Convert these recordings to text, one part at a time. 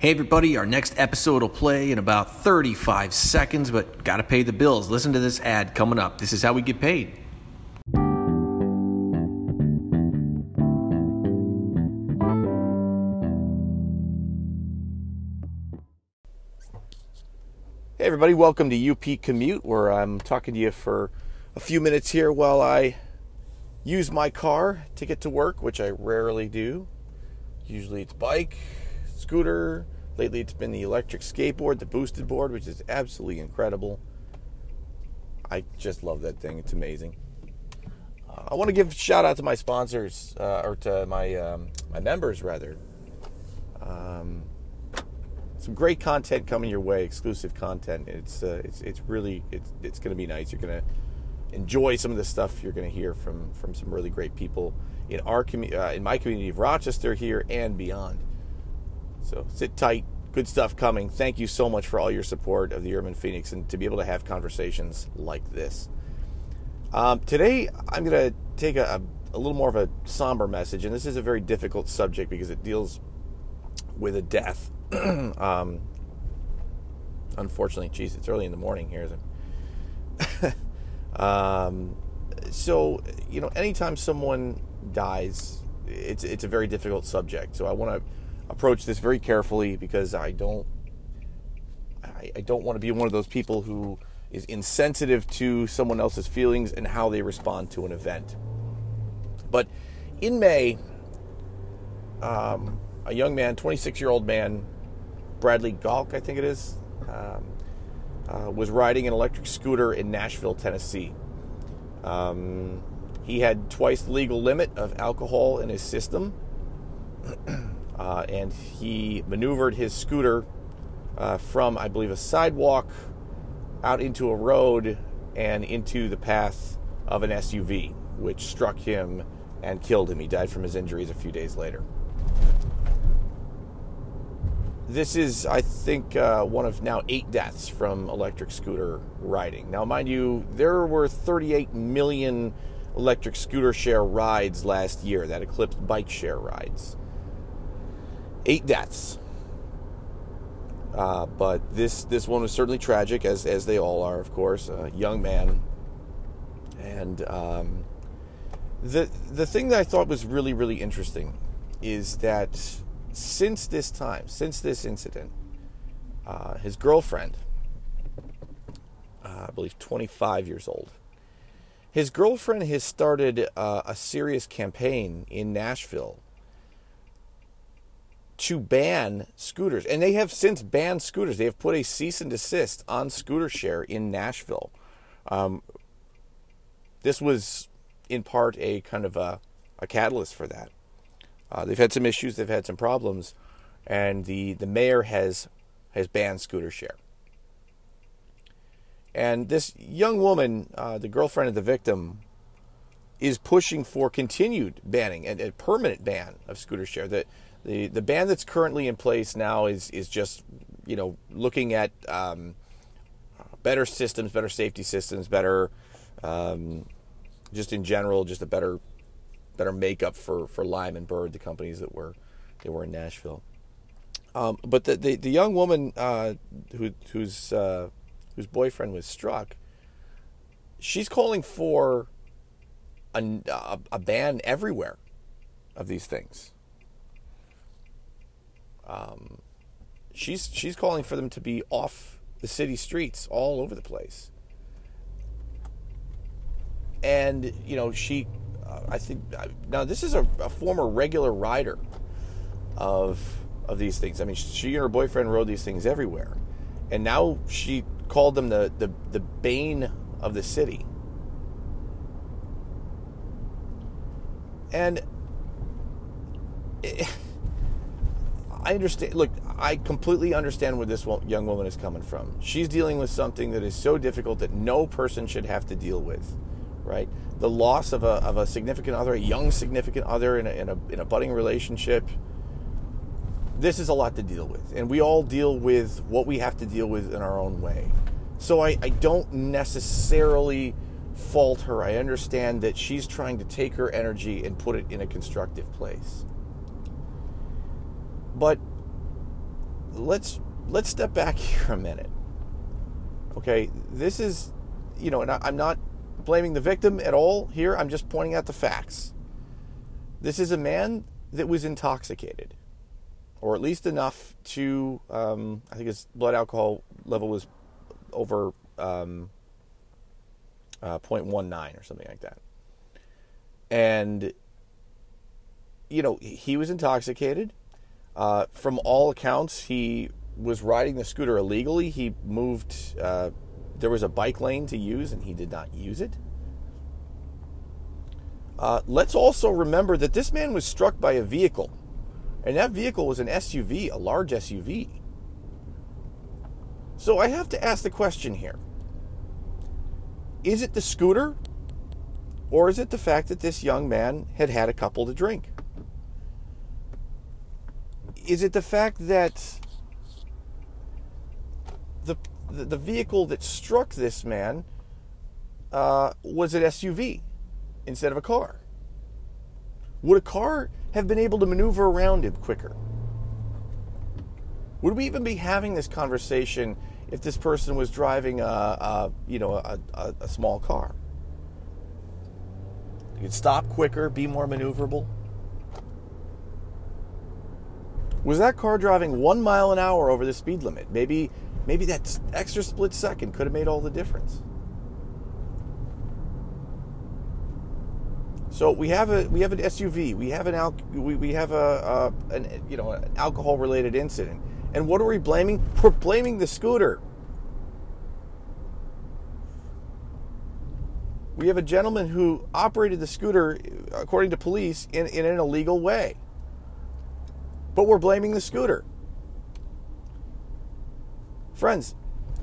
Hey, everybody, our next episode will play in about 35 seconds, but gotta pay the bills. Listen to this ad coming up. This is how we get paid. Hey, everybody, welcome to UP Commute, where I'm talking to you for a few minutes here while I use my car to get to work, which I rarely do. Usually it's bike, scooter. Lately it's been the electric skateboard, the boosted board, which is absolutely incredible. I just love that thing, it's amazing. Uh, I want to give a shout out to my sponsors, uh, or to my, um, my members, rather. Um, some great content coming your way, exclusive content. It's uh, it's it's really it's it's going to be nice. You're going to enjoy some of the stuff you're going to hear from from some really great people in our community, uh, in my community of Rochester here and beyond. So sit tight. Good stuff coming. Thank you so much for all your support of the Urban Phoenix and to be able to have conversations like this. Um, today, I'm going to take a, a, little more of a somber message, and this is a very difficult subject because it deals with a death um, unfortunately, geez, it's early in the morning here, isn't it? um, so, you know, anytime someone dies, it's it's a very difficult subject. So I want to approach this very carefully because I don't I, I don't want to be one of those people who is insensitive to someone else's feelings and how they respond to an event. But in May, um, a young man, 26 year old man, Bradley Galk, I think it is, um, uh, was riding an electric scooter in Nashville, Tennessee. Um, he had twice the legal limit of alcohol in his system, uh, and he maneuvered his scooter uh, from, I believe, a sidewalk out into a road and into the path of an SUV, which struck him and killed him. He died from his injuries a few days later this is, I think, uh, one of now eight deaths from electric scooter riding. Now, mind you, there were 38 million electric scooter share rides last year that eclipsed bike share rides. Eight deaths. Uh, but this this one was certainly tragic, as as they all are, of course. A young man, and um, the the thing that I thought was really really interesting is that since this time, since this incident, uh, his girlfriend, uh, I believe 25 years old, his girlfriend has started uh, a serious campaign in Nashville to ban scooters. And they have since banned scooters. They have put a cease and desist on scooter share in Nashville. Um, this was in part a kind of a, a catalyst for that. Uh, they've had some issues, they've had some problems, and the, the mayor has has banned scooter share. And this young woman, uh, the girlfriend of the victim, is pushing for continued banning and a permanent ban of scooter share. The, the the ban that's currently in place now is is just you know looking at um, better systems, better safety systems, better um, just in general, just a better better makeup for for Lime and Bird, the companies that were they were in Nashville. Um, but the, the, the young woman uh, who whose uh, whose boyfriend was struck, she's calling for a, a, a ban everywhere of these things. Um, she's she's calling for them to be off the city streets all over the place. And you know she uh, I think uh, now this is a, a, former regular rider of of these things. I mean, she and her boyfriend rode these things everywhere, and now she called them the the, the bane of the city. And it, I understand. Look, I completely understand where this young woman is coming from. She's dealing with something that is so difficult that no person should have to deal with right? The loss of a, of a significant other, a young significant other in a, in, a, in a budding relationship. This is a lot to deal with. And we all deal with what we have to deal with in our own way. So I, I don't necessarily fault her. I understand that she's trying to take her energy and put it in a constructive place. But let's let's step back here a minute. Okay, this is, you know, and I, I'm not blaming the victim at all here. I'm just pointing out the facts. This is a man that was intoxicated, or at least enough to, um, I think his blood alcohol level was over um, uh, 0.19 or something like that. And, you know, he was intoxicated. Uh, from all accounts, he was riding the scooter illegally. He moved, uh, there was a bike lane to use, and he did not use it. Uh, let's also remember that this man was struck by a vehicle, and that vehicle was an SUV, a large SUV. So I have to ask the question here is it the scooter, or is it the fact that this young man had had a couple to drink? Is it the fact that the the, vehicle that struck this man uh, was an SUV instead of a car? Would a car have been able to maneuver around him quicker? Would we even be having this conversation if this person was driving a, a you know a, a, a small car? You could stop quicker, be more maneuverable. Was that car driving one mile an hour over the speed limit? Maybe, maybe that extra split second could have made all the difference. So we have a we have an SUV, we have an al- we, we have a, a an you know an alcohol related incident, and what are we blaming? We're blaming the scooter. We have a gentleman who operated the scooter, according to police, in, in an illegal way. But we're blaming the scooter. Friends,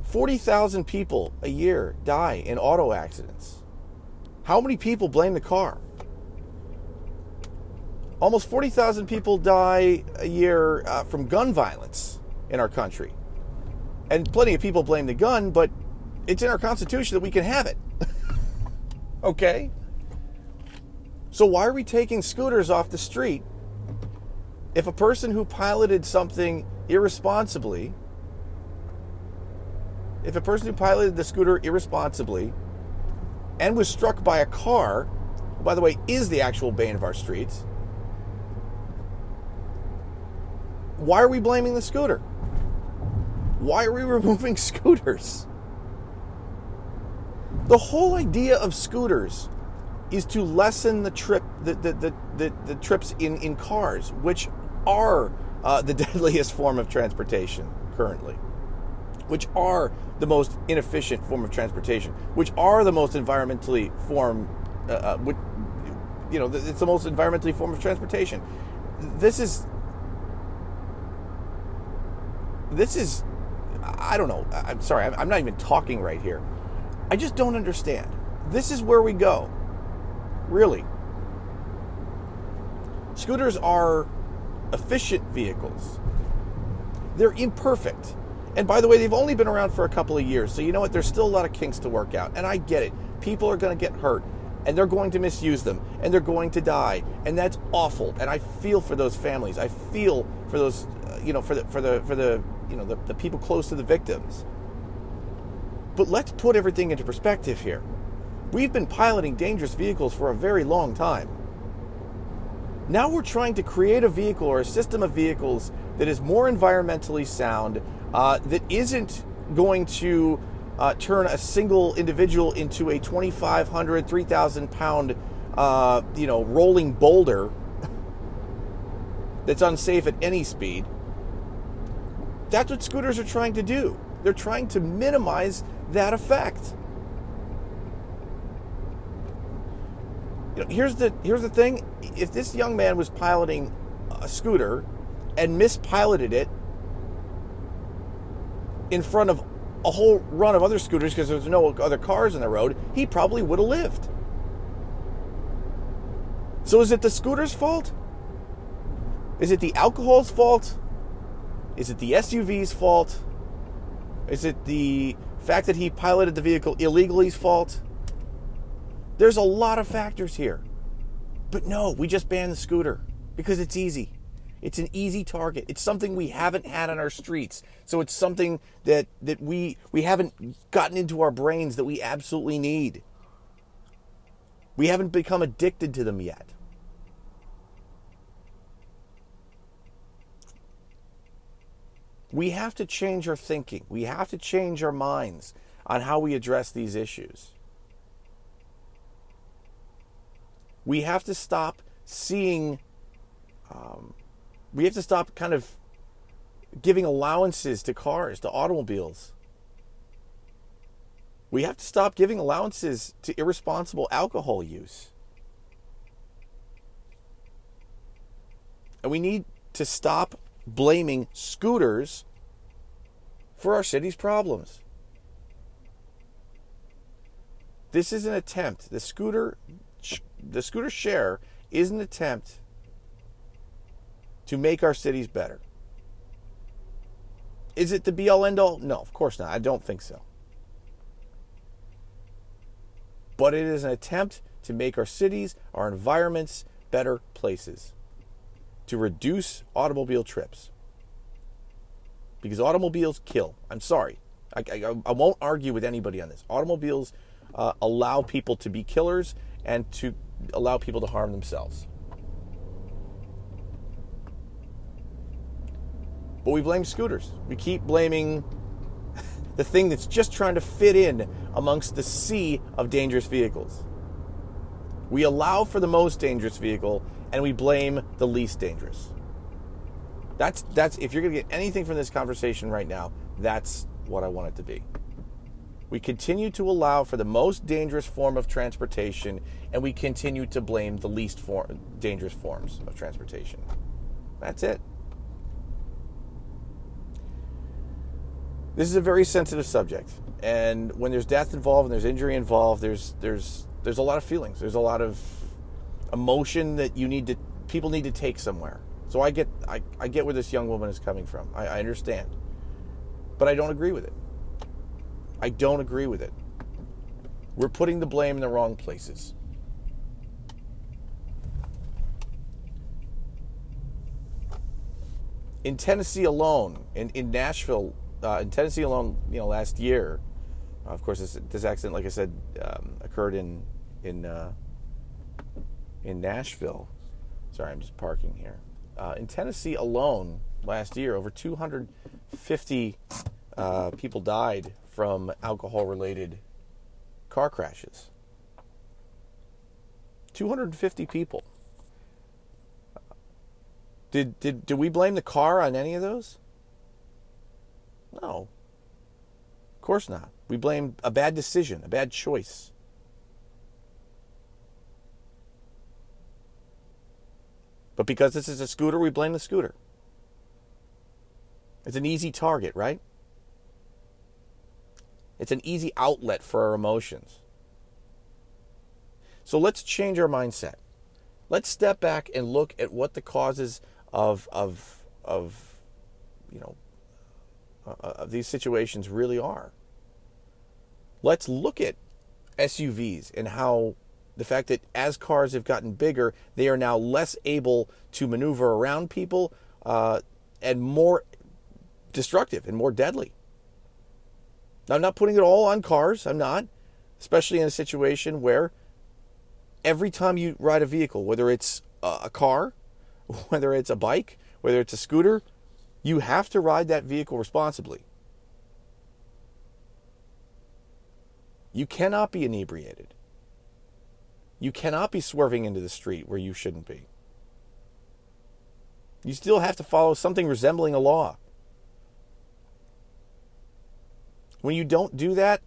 40,000 people a year die in auto accidents. How many people blame the car? Almost 40,000 people die a year uh, from gun violence in our country. And plenty of people blame the gun, but it's in our Constitution that we can have it. okay? So, why are we taking scooters off the street if a person who piloted something irresponsibly, if a person who piloted the scooter irresponsibly and was struck by a car, by the way, is the actual bane of our streets, why are we blaming the scooter? Why are we removing scooters? The whole idea of scooters is to lessen the trip the, the, the, the, the trips in, in cars, which are uh, the deadliest form of transportation currently, which are the most inefficient form of transportation, which are the most environmentally form, uh, uh, which, you know, it's the most environmentally form of transportation. This is this is I don't know. I'm sorry. I'm not even talking right here. I just don't understand. This is where we go. Really. Scooters are efficient vehicles. They're imperfect. And by the way, they've only been around for a couple of years. So you know what? There's still a lot of kinks to work out. And I get it. People are going to get hurt and they're going to misuse them and they're going to die. And that's awful. And I feel for those families. I feel for those, uh, you know, for the, for the, for the, you know, the, the people close to the victims. But let's put everything into perspective here. We've been piloting dangerous vehicles for a very long time. Now we're trying to create a vehicle or a system of vehicles that is more environmentally sound, uh, that isn't going to uh, turn a single individual into a 2,500, 3,000 pound, uh, you know, rolling boulder that's unsafe at any speed. That's what scooters are trying to do. They're trying to minimize that effect. You know, here's the here's the thing: if this young man was piloting a scooter and mispiloted it in front of a whole run of other scooters because there's no other cars in the road, he probably would have lived. So is it the scooter's fault? Is it the alcohol's fault? Is it the SUV's fault? Is it the fact that he piloted the vehicle illegally's fault? There's a lot of factors here. But no, we just ban the scooter because it's easy. It's an easy target. It's something we haven't had on our streets. So it's something that that we we haven't gotten into our brains that we absolutely need. We haven't become addicted to them yet. We have to change our thinking. We have to change our minds on how we address these issues. We have to stop seeing, um, we have to stop kind of giving allowances to cars, to automobiles. We have to stop giving allowances to irresponsible alcohol use. And we need to stop blaming scooters for our city's problems. This is an attempt. The scooter, the scooter share is an attempt to make our cities better. Is it the be all end all? No, of course not. I don't think so. But it is an attempt to make our cities, our environments better places, to reduce automobile trips. Because automobiles kill. I'm sorry. I, I, I won't argue with anybody on this. Automobiles uh, allow people to be killers and to allow people to harm themselves. But we blame scooters. We keep blaming the thing that's just trying to fit in amongst the sea of dangerous vehicles. We allow for the most dangerous vehicle and we blame the least dangerous. That's that's if you're going to get anything from this conversation right now, that's what I want it to be. We continue to allow for the most dangerous form of transportation, and we continue to blame the least form, dangerous forms of transportation. That's it. This is a very sensitive subject, and when there's death involved and there's injury involved, there's there's there's a lot of feelings. There's a lot of emotion that you need to people need to take somewhere. So I get I, I get where this young woman is coming from. I, I understand, but I don't agree with it. I don't agree with it. We're putting the blame in the wrong places. In Tennessee alone, in, in Nashville, uh, in Tennessee alone, you know, last year, of course, this, this, accident, like I said, um, occurred in in uh, in Nashville. Sorry, I'm just parking here. Uh, in Tennessee alone, last year, over 250 uh, people died from alcohol related car crashes. 250 people. Did, did, did we blame the car on any of those? No. Of course not. We blame a bad decision, a bad choice. But because this is a scooter, we blame the scooter. It's an easy target, right? It's an easy outlet for our emotions. So let's change our mindset. Let's step back and look at what the causes of of of you know uh, of these situations really are. Let's look at SUVs and how the fact that as cars have gotten bigger, they are now less able to maneuver around people uh, and more destructive and more deadly. I'm not putting it all on cars. I'm not, especially in a situation where every time you ride a vehicle, whether it's a car, whether it's a bike, whether it's a scooter, you have to ride that vehicle responsibly. You cannot be inebriated. You cannot be swerving into the street where you shouldn't be. You still have to follow something resembling a law. When you don't do that,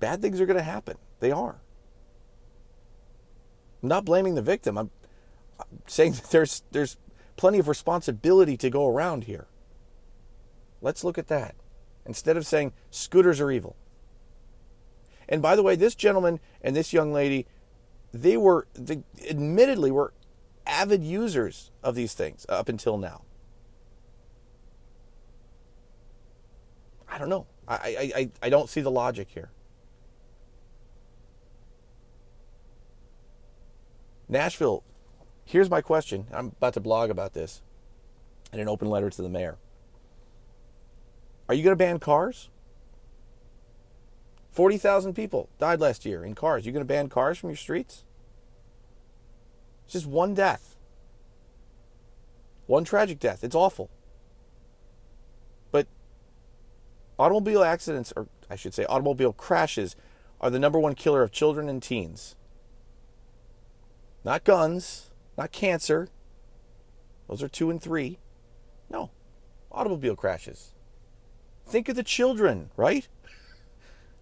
bad things are going to happen. They are. I'm not blaming the victim. I'm, saying that there's there's plenty of responsibility to go around here. Let's look at that instead of saying scooters are evil. And by the way, this gentleman and this young lady, they were they admittedly were avid users of these things up until now. I don't know. I, I, I, don't see the logic here. Nashville, Here's my question. I'm about to blog about this in an open letter to the mayor. Are you going to ban cars? 40,000 people died last year in cars. You going to ban cars from your streets? It's just one death. One tragic death. It's awful. But automobile accidents, or I should say, automobile crashes, are the number one killer of children and teens. Not guns, not cancer. Those are two and three. No, automobile crashes. Think of the children, right?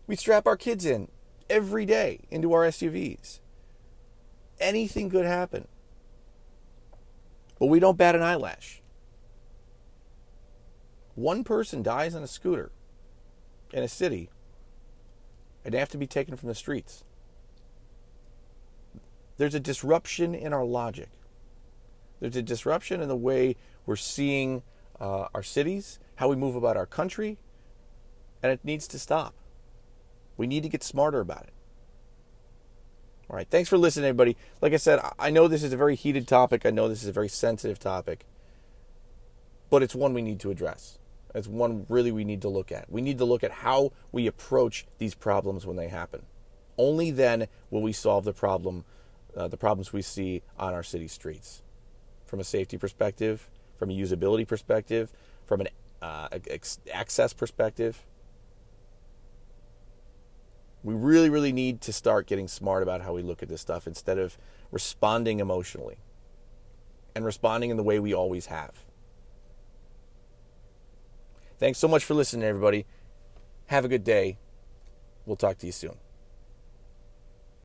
We strap our kids in every day into our SUVs. Anything could happen. But we don't bat an eyelash. One person dies on a scooter in a city and they have to be taken from the streets. There's a disruption in our logic. There's a disruption in the way we're seeing uh, our cities, how we move about our country, and it needs to stop. We need to get smarter about it. All right. Thanks for listening, everybody. Like I said, I know this is a very heated topic. I know this is a very sensitive topic, but it's one we need to address. It's one really we need to look at. We need to look at how we approach these problems when they happen. Only then will we solve the problem, uh, the problems we see on our city streets, from a safety perspective, from a usability perspective, from an uh, access perspective. We really, really need to start getting smart about how we look at this stuff instead of responding emotionally and responding in the way we always have. Thanks so much for listening, everybody. Have a good day. We'll talk to you soon.